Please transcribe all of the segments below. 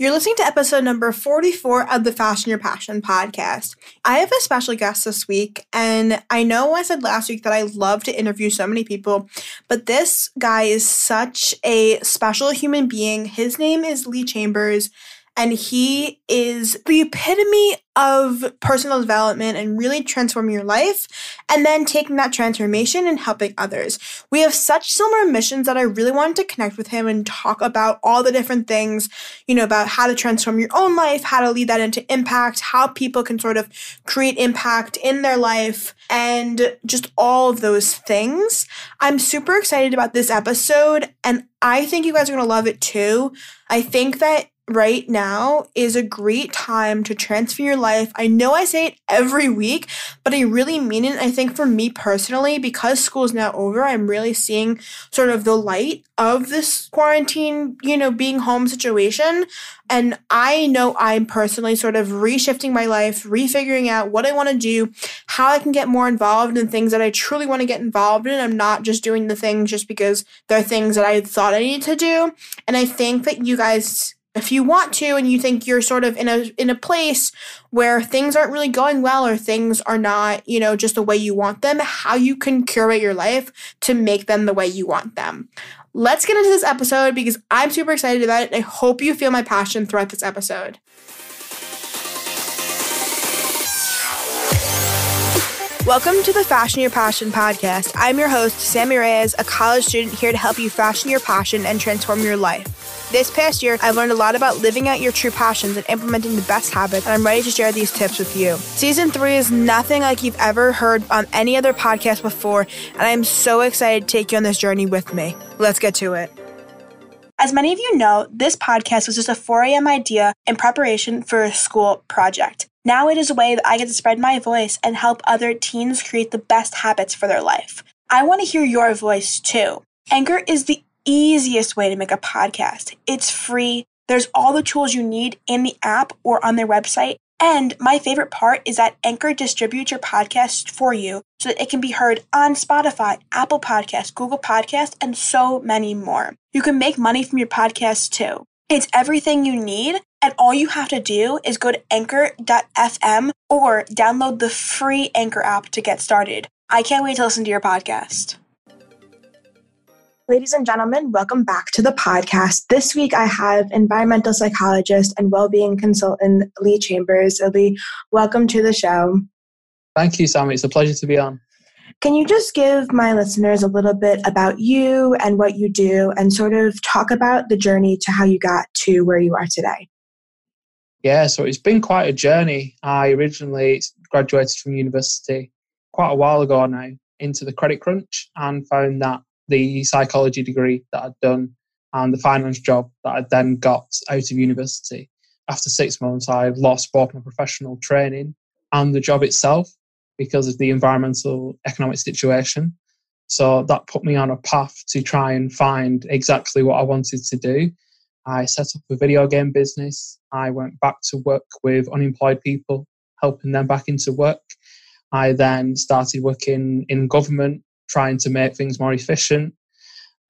You're listening to episode number 44 of the Fashion Your Passion podcast. I have a special guest this week, and I know I said last week that I love to interview so many people, but this guy is such a special human being. His name is Lee Chambers, and he is the epitome of personal development and really transforming your life and then taking that transformation and helping others. We have such similar missions that I really wanted to connect with him and talk about all the different things, you know, about how to transform your own life, how to lead that into impact, how people can sort of create impact in their life, and just all of those things. I'm super excited about this episode and I think you guys are going to love it too. I think that right now is a great time to transfer your life. I know I say it every week, but I really mean it. I think for me personally, because school is now over, I'm really seeing sort of the light of this quarantine, you know, being home situation. And I know I'm personally sort of reshifting my life, refiguring out what I want to do, how I can get more involved in things that I truly want to get involved in. I'm not just doing the things just because they're things that I thought I needed to do. And I think that you guys if you want to and you think you're sort of in a in a place where things aren't really going well or things are not, you know, just the way you want them, how you can curate your life to make them the way you want them. Let's get into this episode because I'm super excited about it and I hope you feel my passion throughout this episode. Welcome to the Fashion Your Passion podcast. I'm your host, Sammi Reyes, a college student here to help you fashion your passion and transform your life. This past year, I've learned a lot about living out your true passions and implementing the best habits, and I'm ready to share these tips with you. Season three is nothing like you've ever heard on any other podcast before, and I'm so excited to take you on this journey with me. Let's get to it. As many of you know, this podcast was just a 4 a.m. idea in preparation for a school project. Now it is a way that I get to spread my voice and help other teens create the best habits for their life. I want to hear your voice too. Anchor is the easiest way to make a podcast. It's free. There's all the tools you need in the app or on their website. And my favorite part is that Anchor distributes your podcast for you so that it can be heard on Spotify, Apple Podcasts, Google Podcasts, and so many more. You can make money from your podcast too. It's everything you need and all you have to do is go to anchor.fm or download the free Anchor app to get started. I can't wait to listen to your podcast. Ladies and gentlemen, welcome back to the podcast. This week I have environmental psychologist and well-being consultant Lee Chambers. Uh, Lee, welcome to the show. Thank you, Sammi. It's a pleasure to be on. Can you just give my listeners a little bit about you and what you do and sort of talk about the journey to how you got to where you are today? Yeah, so it's been quite a journey. I originally graduated from university quite a while ago now into the credit crunch and found that the psychology degree that I'd done and the finance job that I'd then got out of university. After six months, I lost both my professional training and the job itself because of the environmental economic situation. So that put me on a path to try and find exactly what I wanted to do. I set up a video game business. I went back to work with unemployed people, helping them back into work. I then started working in government, trying to make things more efficient.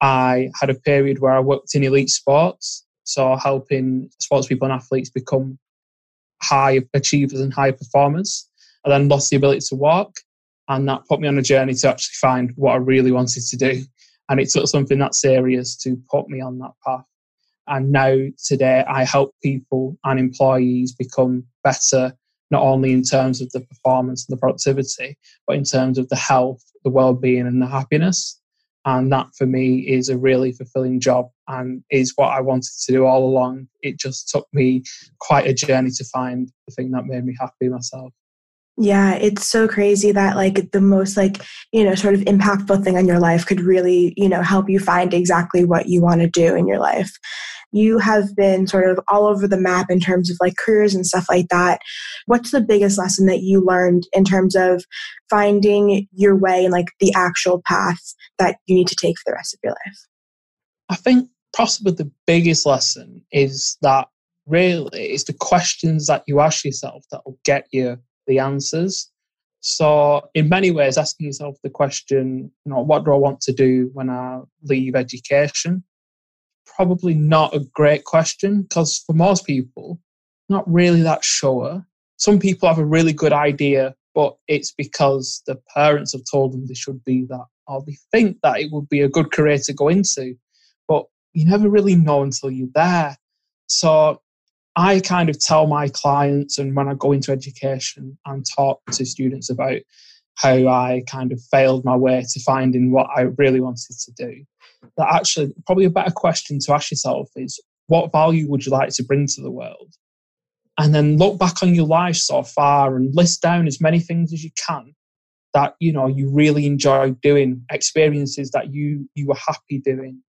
I had a period where I worked in elite sports, so helping sports people and athletes become high achievers and high performers. I then lost the ability to walk, and that put me on a journey to actually find what I really wanted to do. And it took something that serious to put me on that path. And now, today, I help people and employees become better, not only in terms of the performance and the productivity, but in terms of the health, the well being, and the happiness. And that for me is a really fulfilling job and is what I wanted to do all along. It just took me quite a journey to find the thing that made me happy myself. Yeah, it's so crazy that like the most like, you know, sort of impactful thing in your life could really, you know, help you find exactly what you want to do in your life you have been sort of all over the map in terms of like careers and stuff like that. What's the biggest lesson that you learned in terms of finding your way and like the actual path that you need to take for the rest of your life? I think possibly the biggest lesson is that really it's the questions that you ask yourself that will get you the answers. So, in many ways, asking yourself the question, you know, what do I want to do when I leave education? Probably not a great question because for most people, not really that sure. Some people have a really good idea, but it's because the parents have told them they should be that, or they think that it would be a good career to go into. But you never really know until you're there. So I kind of tell my clients, and when I go into education and talk to students about how I kind of failed my way to finding what I really wanted to do, that actually probably a better question to ask yourself is what value would you like to bring to the world? And then look back on your life so far and list down as many things as you can that you know you really enjoy doing, experiences that you you were happy doing.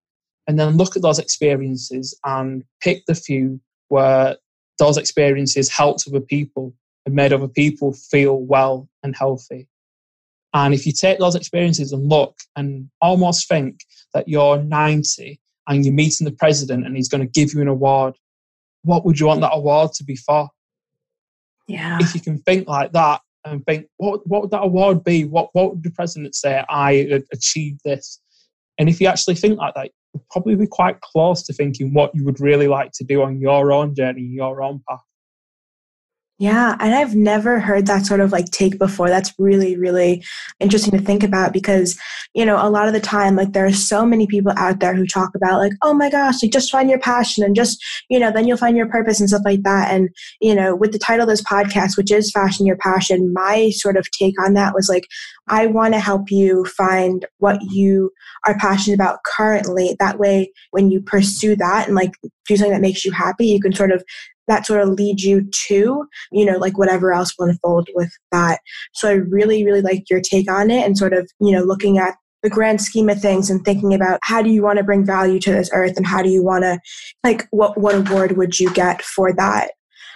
And then look at those experiences and pick the few where those experiences helped other people and made other people feel well and healthy. And if you take those experiences and look and almost think that you're 90 and you're meeting the president and he's going to give you an award, what would you want that award to be for? Yeah. If you can think like that and think, what, what would that award be? What, what would the president say? I achieved this. And if you actually think like that, you'll probably be quite close to thinking what you would really like to do on your own journey, your own path. Yeah, and I've never heard that sort of like take before. That's really, really interesting to think about because, you know, a lot of the time, like there are so many people out there who talk about like, oh my gosh, like just find your passion and just, you know, then you'll find your purpose and stuff like that. And, you know, with the title of this podcast, which is Fashion Your Passion, my sort of take on that was like, I want to help you find what you are passionate about currently. That way, when you pursue that and like do something that makes you happy, you can sort of that sort of leads you to, you know, like whatever else will unfold with that. So I really, really like your take on it and sort of, you know, looking at the grand scheme of things and thinking about how do you want to bring value to this earth and how do you want to like what what award would you get for that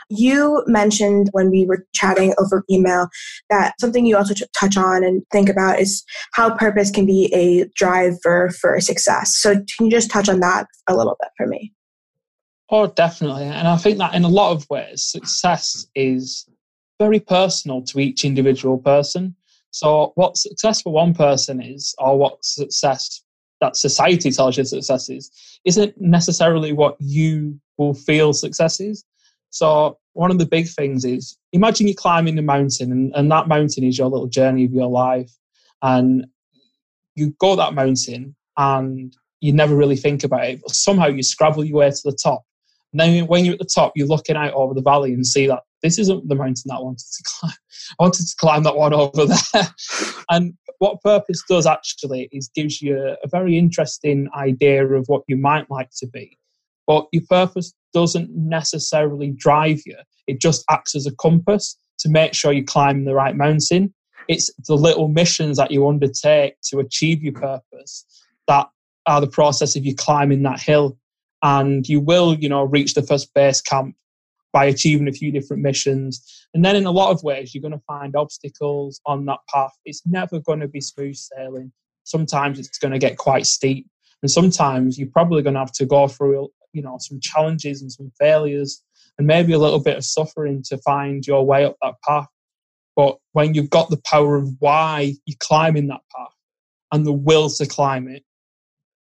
you mentioned when we were chatting over email that something you also touch on and think about is how purpose can be a driver for success. So, can you just touch on that a little bit for me? Oh, definitely. And I think that in a lot of ways, success is very personal to each individual person. So, what success for one person is, or what success that society tells you success is, isn't necessarily what you will feel success is. So, one of the big things is imagine you're climbing a mountain, and, and that mountain is your little journey of your life. And you go that mountain, and you never really think about it, but somehow you scrabble your way to the top now, when you're at the top, you're looking out over the valley and see that this isn't the mountain that I wanted to climb. I wanted to climb that one over there. and what purpose does actually is gives you a very interesting idea of what you might like to be. But your purpose doesn't necessarily drive you. It just acts as a compass to make sure you climb the right mountain. It's the little missions that you undertake to achieve your purpose that are the process of you climbing that hill and you will, you know, reach the first base camp by achieving a few different missions. And then in a lot of ways, you're going to find obstacles on that path. It's never going to be smooth sailing. Sometimes it's going to get quite steep. And sometimes you're probably going to have to go through, you know, some challenges and some failures and maybe a little bit of suffering to find your way up that path. But when you've got the power of why you're climbing that path and the will to climb it,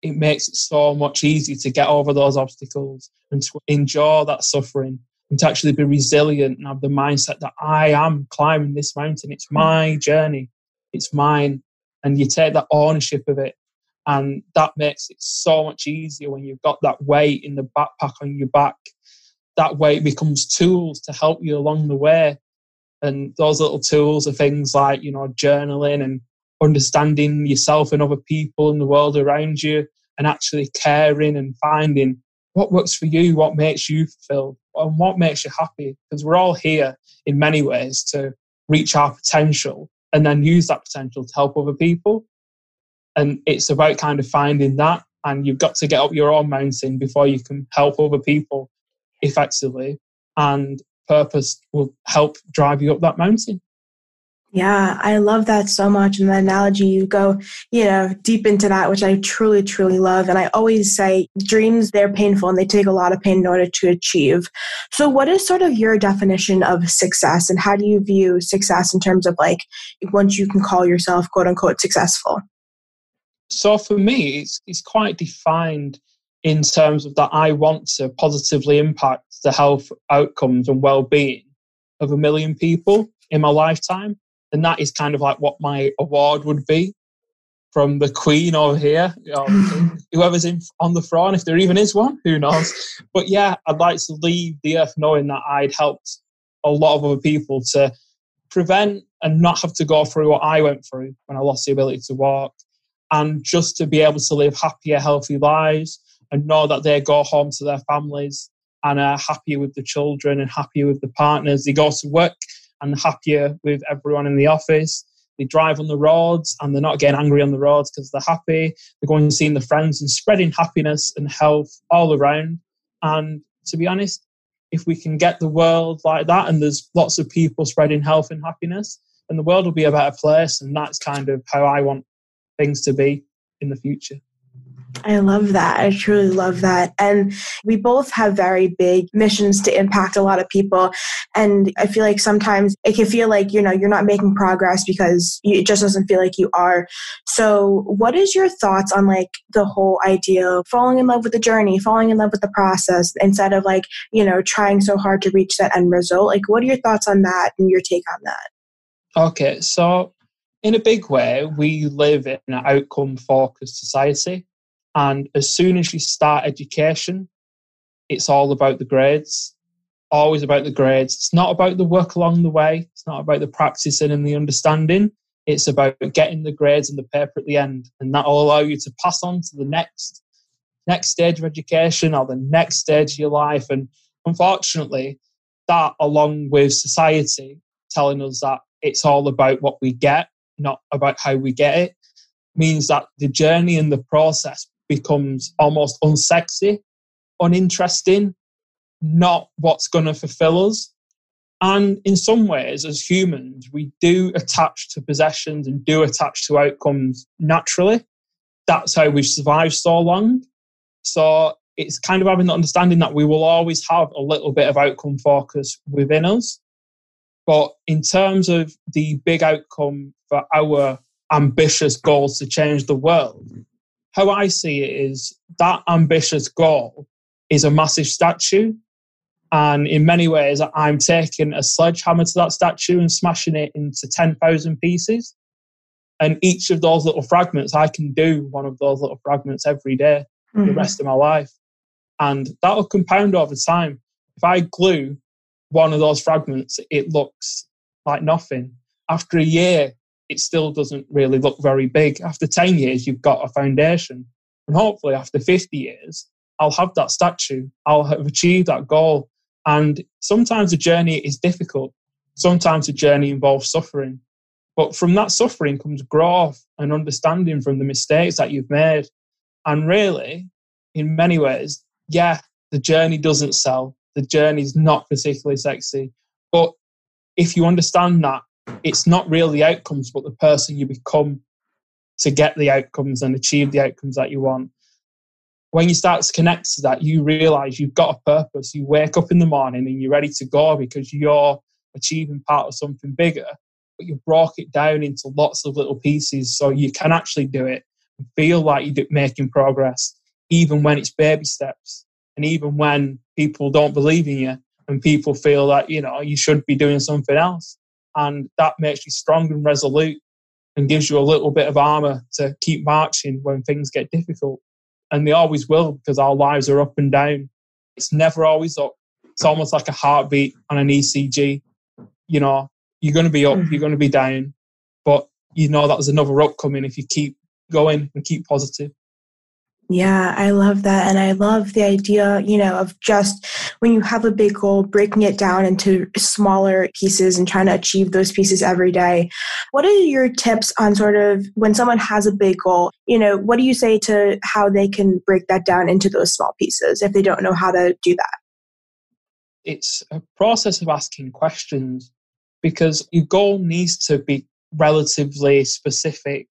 it makes it so much easier to get over those obstacles and to endure that suffering and to actually be resilient and have the mindset that I am climbing this mountain. It's my journey, it's mine. And you take that ownership of it. And that makes it so much easier when you've got that weight in the backpack on your back. That weight becomes tools to help you along the way. And those little tools are things like, you know, journaling and understanding yourself and other people in the world around you and actually caring and finding what works for you, what makes you feel, and what makes you happy. Because we're all here in many ways to reach our potential and then use that potential to help other people. And it's about kind of finding that. And you've got to get up your own mountain before you can help other people effectively. And purpose will help drive you up that mountain. Yeah, I love that so much. And the analogy, you go, you know, deep into that, which I truly, truly love. And I always say dreams, they're painful and they take a lot of pain in order to achieve. So, what is sort of your definition of success? And how do you view success in terms of like once you can call yourself quote unquote successful? So, for me, it's, it's quite defined in terms of that I want to positively impact the health outcomes and well-being of a million people in my lifetime. And that is kind of like what my award would be from the Queen over here, whoever's in on the throne, if there even is one, who knows? But yeah, I'd like to leave the earth knowing that I'd helped a lot of other people to prevent and not have to go through what I went through when I lost the ability to walk, and just to be able to live happier, healthy lives and know that they go home to their families and are happier with the children and happier with the partners. They go to work and happier with everyone in the office. They drive on the roads and they're not getting angry on the roads because they're happy. They're going and seeing the friends and spreading happiness and health all around. And to be honest, if we can get the world like that and there's lots of people spreading health and happiness, then the world will be a better place. And that's kind of how I want things to be in the future. I love that. I truly love that. And we both have very big missions to impact a lot of people. And I feel like sometimes it can feel like, you know, you're not making progress because it just doesn't feel like you are. So, what is your thoughts on like the whole idea of falling in love with the journey, falling in love with the process instead of like, you know, trying so hard to reach that end result? Like, what are your thoughts on that and your take on that? Okay. So, in a big way, we live in an outcome focused society and as soon as you start education, it's all about the grades, always about the grades. It's not about the work along the way, it's not about the practicing and the understanding. It's about getting the grades and the paper at the end. And that will allow you to pass on to the next next stage of education or the next stage of your life. And unfortunately, that along with society telling us that it's all about what we get, not about how we get it, means that the journey and the process becomes almost unsexy, uninteresting, not what's going to fulfill us. And in some ways, as humans, we do attach to possessions and do attach to outcomes naturally. That's how we've survived so long. So it's kind of having the understanding that we will always have a little bit of outcome focus within us. But in terms of the big outcome for our ambitious goals to change the world, how I see it is that ambitious goal is a massive statue. And in many ways, I'm taking a sledgehammer to that statue and smashing it into 10,000 pieces. And each of those little fragments, I can do one of those little fragments every day mm-hmm. the rest of my life. And that'll compound over time. If I glue one of those fragments, it looks like nothing. After a year, it still doesn't really look very big. After 10 years, you've got a foundation. And hopefully, after 50 years, I'll have that statue. I'll have achieved that goal. And sometimes the journey is difficult. Sometimes the journey involves suffering. But from that suffering comes growth and understanding from the mistakes that you've made. And really, in many ways, yeah, the journey doesn't sell. The journey is not particularly sexy. But if you understand that it's not really the outcomes, but the person you become to get the outcomes and achieve the outcomes that you want. When you start to connect to that, you realize you've got a purpose. You wake up in the morning and you're ready to go because you're achieving part of something bigger, but you broke it down into lots of little pieces so you can actually do it and feel like you're making progress, even when it's baby steps and even when people don't believe in you and people feel that, you know, you should be doing something else and that makes you strong and resolute and gives you a little bit of armor to keep marching when things get difficult. And they always will because our lives are up and down. It's never always up. It's almost like a heartbeat on an ECG. You know, you're going to be up, you're going to be down, but you know that there's another up coming if you keep going and keep positive. Yeah, I love that. And I love the idea, you know, of just when you have a big goal, breaking it down into smaller pieces and trying to achieve those pieces every day. What are your tips on sort of when someone has a big goal, you know, what do you say to how they can break that down into those small pieces if they don't know how to do that? It's a process of asking questions because your goal needs to be relatively specific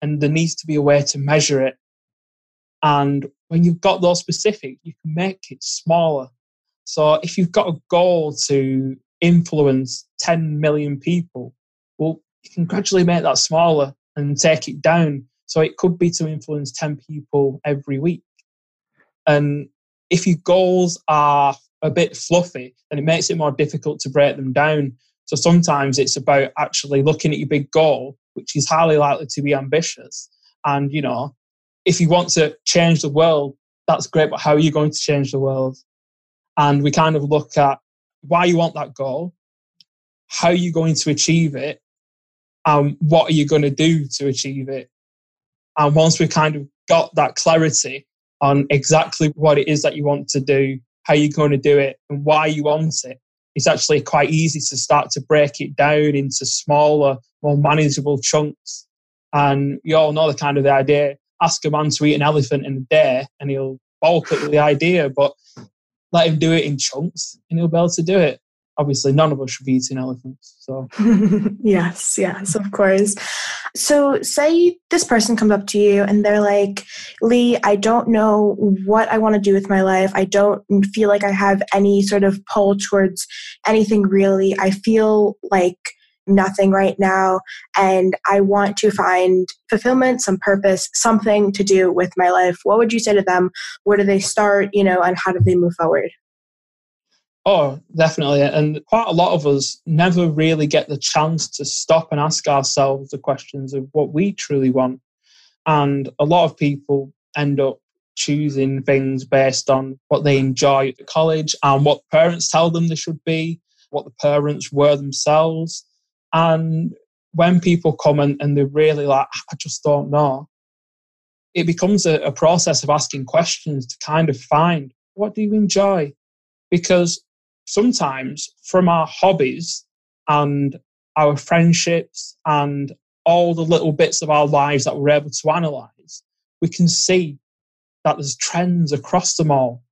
and there needs to be a way to measure it and when you've got those specific, you can make it smaller. So if you've got a goal to influence 10 million people, well, you can gradually make that smaller and take it down. So it could be to influence 10 people every week. And if your goals are a bit fluffy, then it makes it more difficult to break them down. So sometimes it's about actually looking at your big goal, which is highly likely to be ambitious. And, you know, if you want to change the world, that's great, but how are you going to change the world? And we kind of look at why you want that goal, how are you going to achieve it, and what are you going to do to achieve it. And once we've kind of got that clarity on exactly what it is that you want to do, how you're going to do it, and why you want it, it's actually quite easy to start to break it down into smaller, more manageable chunks. And you all know the kind of the idea ask a man to eat an elephant in a day and he'll balk at the idea, but let him do it in chunks and he'll be able to do it. Obviously, none of us should be eating elephants. So, yes, yes, of course. So, say this person comes up to you and they're like, Lee, I don't know what I want to do with my life. I don't feel like I have any sort of pull towards anything really. I feel like nothing right now and I want to find fulfillment, some purpose, something to do with my life, what would you say to them? Where do they start, you know, and how do they move forward? Oh, definitely. And quite a lot of us never really get the chance to stop and ask ourselves the questions of what we truly want. And a lot of people end up choosing things based on what they enjoy at college and what parents tell them they should be, what the parents were themselves. And when people come and, and they're really like, I just don't know, it becomes a, a process of asking questions to kind of find what do you enjoy? Because sometimes from our hobbies and our friendships and all the little bits of our lives that we're able to analyze, we can see that there's trends across them all.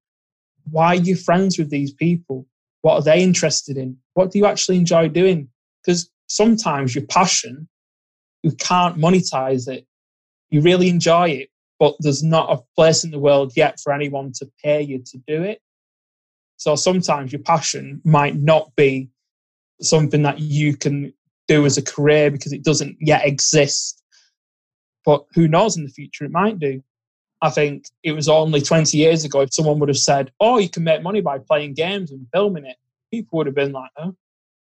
Why are you friends with these people? What are they interested in? What do you actually enjoy doing? Because sometimes your passion, you can't monetize it. You really enjoy it, but there's not a place in the world yet for anyone to pay you to do it. So sometimes your passion might not be something that you can do as a career because it doesn't yet exist. But who knows in the future, it might do. I think it was only 20 years ago if someone would have said, Oh, you can make money by playing games and filming it, people would have been like, Oh,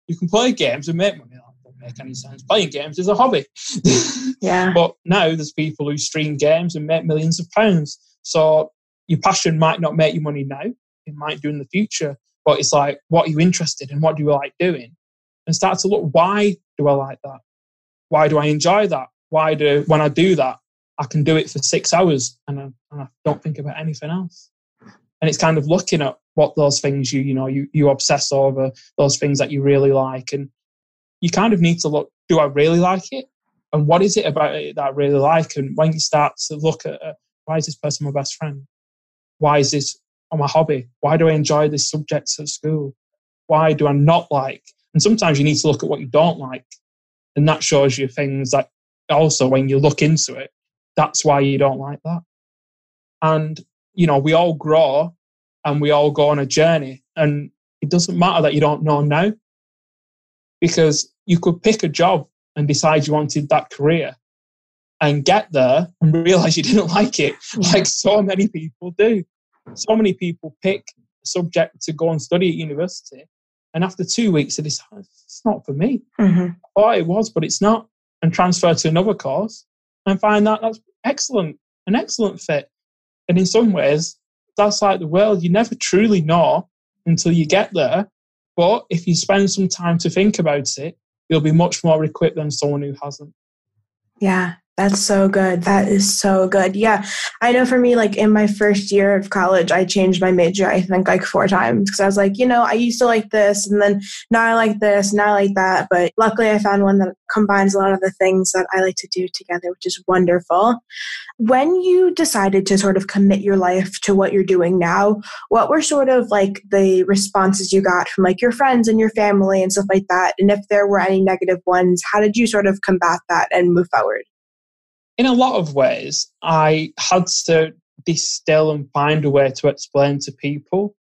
you can play games and make money make any sense. Playing games is a hobby. yeah. But now there's people who stream games and make millions of pounds. So your passion might not make you money now. It might do in the future. But it's like, what are you interested in? What do you like doing? And start to look, why do I like that? Why do I enjoy that? Why do, when I do that, I can do it for six hours and I, and I don't think about anything else. And it's kind of looking at what those things you, you know, you, you obsess over, those things that you really like. And you kind of need to look do I really like it? And what is it about it that I really like? And when you start to look at uh, why is this person my best friend? Why is this my hobby? Why do I enjoy this subject at school? Why do I not like? And sometimes you need to look at what you don't like. And that shows you things that also when you look into it, that's why you don't like that. And, you know, we all grow and we all go on a journey. And it doesn't matter that you don't know now because you could pick a job and decide you wanted that career and get there and realize you didn't like it, like so many people do. So many people pick a subject to go and study at university, and after two weeks, they decide it's not for me. Mm-hmm. Oh, it was, but it's not, and transfer to another course and find that that's excellent, an excellent fit. And in some ways, that's like the world. You never truly know until you get there. But if you spend some time to think about it, you'll be much more equipped than someone who hasn't. Yeah, that's so good. That is so good. Yeah. I know for me, like in my first year of college, I changed my major, I think like four times because I was like, you know, I used to like this and then now I like this, now I like that. But luckily, I found one that combines a lot of the things that I like to do together, which is wonderful. When you decided to sort of commit your life to what you're doing now, what were sort of like the responses you got from like your friends and your family and stuff like that? And if there were any negative ones, how did you sort of combat that and move forward? In a lot of ways, I had to distill and find a way to explain to people.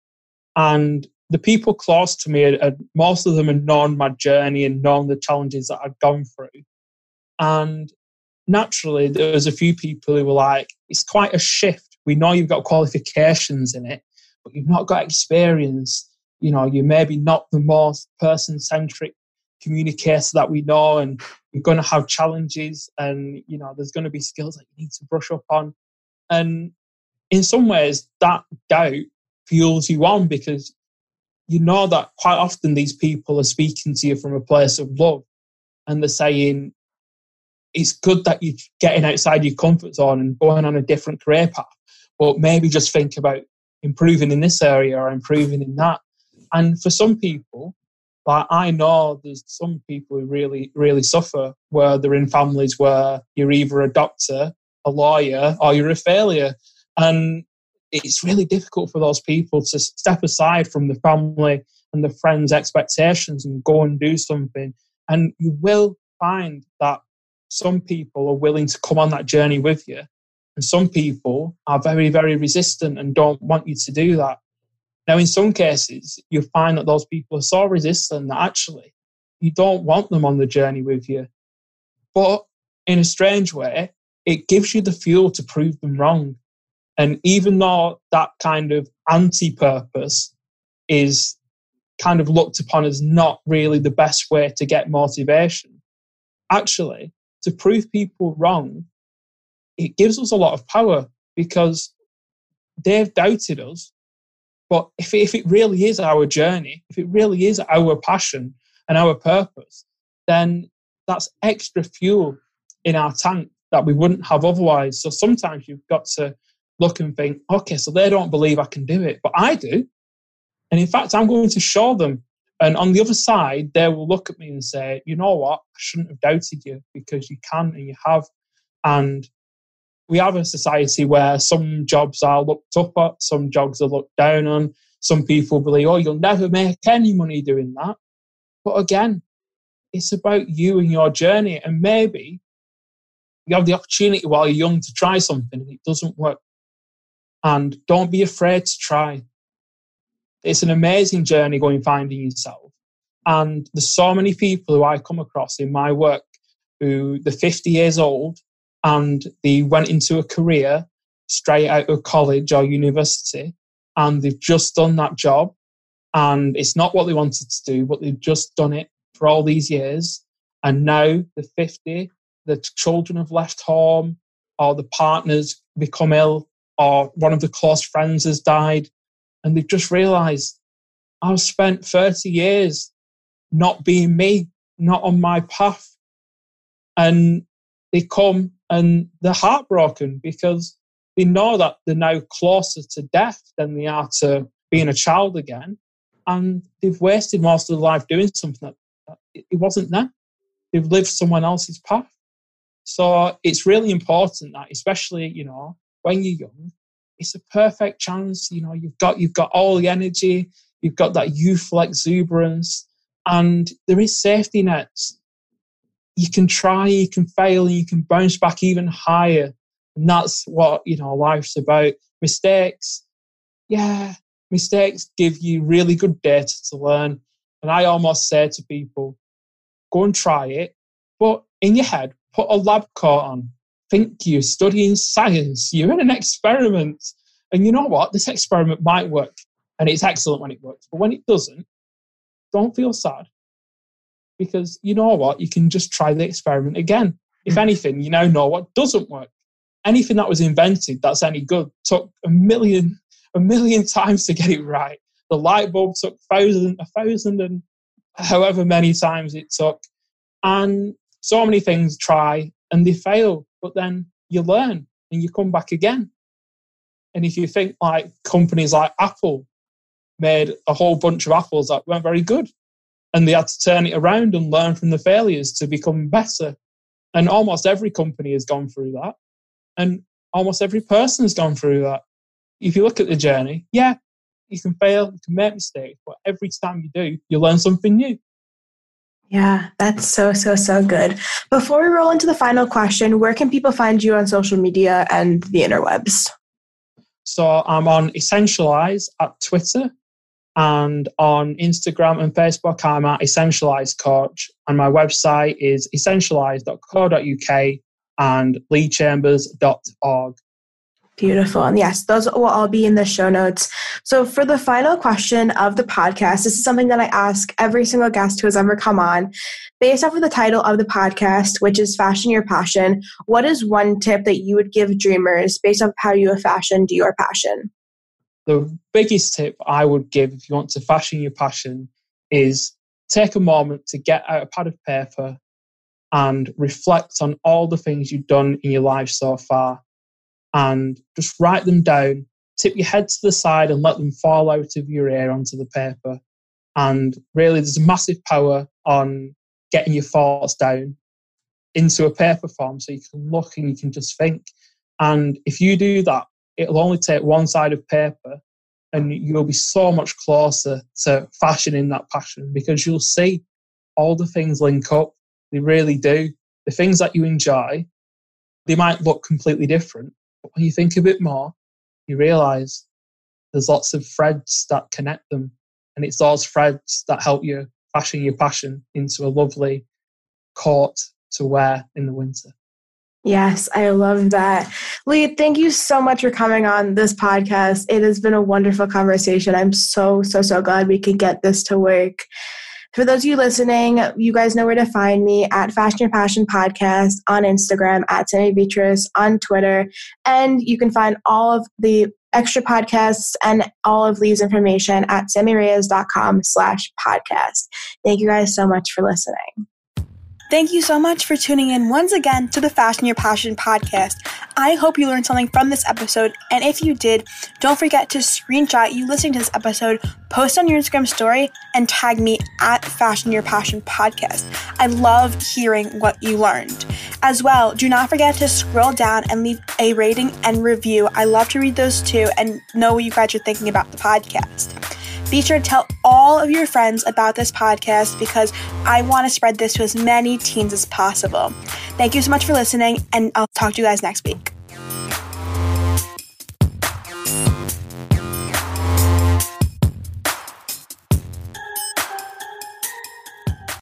And the people close to me, most of them had known my journey and known the challenges that I'd gone through. And naturally, there was a few people who were like, it's quite a shift we know you've got qualifications in it, but you've not got experience. You know, you're maybe not the most person centric communicator that we know, and you're going to have challenges, and you know, there's going to be skills that you need to brush up on. And in some ways, that doubt fuels you on because you know that quite often these people are speaking to you from a place of love and they're saying it's good that you're getting outside your comfort zone and going on a different career path, but maybe just think about improving in this area or improving in that. And for some people, like I know there's some people who really, really suffer where they're in families where you're either a doctor, a lawyer, or you're a failure. And it's really difficult for those people to step aside from the family and the friends' expectations and go and do something. And you will find that some people are willing to come on that journey with you, and some people are very, very resistant and don't want you to do that. Now, in some cases, you find that those people are so resistant that actually you don't want them on the journey with you. But in a strange way, it gives you the fuel to prove them wrong. And even though that kind of anti purpose is kind of looked upon as not really the best way to get motivation, actually, to prove people wrong, it gives us a lot of power because they've doubted us. But if, if it really is our journey, if it really is our passion and our purpose, then that's extra fuel in our tank that we wouldn't have otherwise. So sometimes you've got to look and think, okay, so they don't believe I can do it, but I do. And in fact, I'm going to show them. And on the other side, they will look at me and say, you know what, I shouldn't have doubted you because you can and you have. And we have a society where some jobs are looked up at, some jobs are looked down on. Some people believe, oh, you'll never make any money doing that. But again, it's about you and your journey. And maybe you have the opportunity while you're young to try something and it doesn't work and don't be afraid to try. It's an amazing journey going finding yourself. And there's so many people who I come across in my work who they're 50 years old and they went into a career straight out of college or university and they've just done that job and it's not what they wanted to do, but they've just done it for all these years. And now they're 50, the children have left home or the partners become ill or one of the close friends has died, and they've just realized I've spent 30 years not being me, not on my path. And they come and they're heartbroken because they know that they're now closer to death than they are to being a child again. And they've wasted most of their life doing something that, it wasn't them. They've lived someone else's path. So it's really important that, especially, you know, when you're young, it's a perfect chance. You know, you've got you've got all the energy, you've got that youthful exuberance, and there is safety nets. You can try, you can fail, and you can bounce back even higher. And that's what you know life's about. Mistakes, yeah, mistakes give you really good data to learn. And I almost say to people, go and try it, but in your head, put a lab coat on think you're studying science, you're in an experiment. And you know what? This experiment might work. And it's excellent when it works. But when it doesn't, don't feel sad. Because you know what? You can just try the experiment again. If hmm. anything, you now know what doesn't work. Anything that was invented that's any good took a million, a million times to get it right. The light bulb took thousand, a thousand and however many times it took. And so many things try and they fail but then you learn and you come back again. And if you think like companies like Apple made a whole bunch of apples that weren't very good, and they had to turn it around and learn from the failures to become better. And almost every company has gone through that. And almost every person has gone through that. If you look at the journey, yeah, you can fail, you can make mistakes, but every time you do, you learn something new. Yeah, that's so, so, so good. Before we roll into the final question, where can people find you on social media and the interwebs? So I'm on Essentialise at Twitter and on Instagram and Facebook, I'm at Essentialise Coach. And my website is essentialise.co.uk and leechambers.org. Beautiful. And yes, those will all be in the show notes. So, for the final question of the podcast, this is something that I ask every single guest who has ever come on. Based off of the title of the podcast, which is Fashion Your Passion, what is one tip that you would give dreamers based off how you have fashioned your passion? The biggest tip I would give if you want to fashion your passion is take a moment to get out a pad of paper and reflect on all the things you've done in your life so far and just write them down, tip your head to the side and let them fall out of your ear onto the paper. And really, there's a massive power on getting your thoughts down into a paper form so you can look and you can just think. And if you do that, it'll only take one side of paper and you'll be so much closer to fashioning that passion because you'll see all the things link up. They really do. The things that you enjoy, they might look completely different, but when you think a bit more, you realize there's lots of threads that connect them. And it's those threads that help you fashion your passion into a lovely coat to wear in the winter. Yes, I love that. Lee, thank you so much for coming on this podcast. It has been a wonderful conversation. I'm so, so, so glad we could get this to work. For those of you listening, you guys know where to find me at Fashion Your Passion Podcast on Instagram, at Sammy Beatrice on Twitter. And you can find all of the extra podcasts and all of Lee's information at sammireyes.com slash podcast. Thank you guys so much for listening. Thank you so much for tuning in once again to the Fashion Your Passion podcast. I hope you learned something from this episode, and if you did, don't forget to screenshot you listening to this episode, post on your Instagram story, and tag me at Fashion Your Passion podcast. I love hearing what you learned. As well, do not forget to scroll down and leave a rating and review. I love to read those too and know what you guys are thinking about the podcast. Be sure to tell all of your friends about this podcast because I want to spread this to as many teens as possible. Thank you so much for listening, and I'll talk to you guys next week.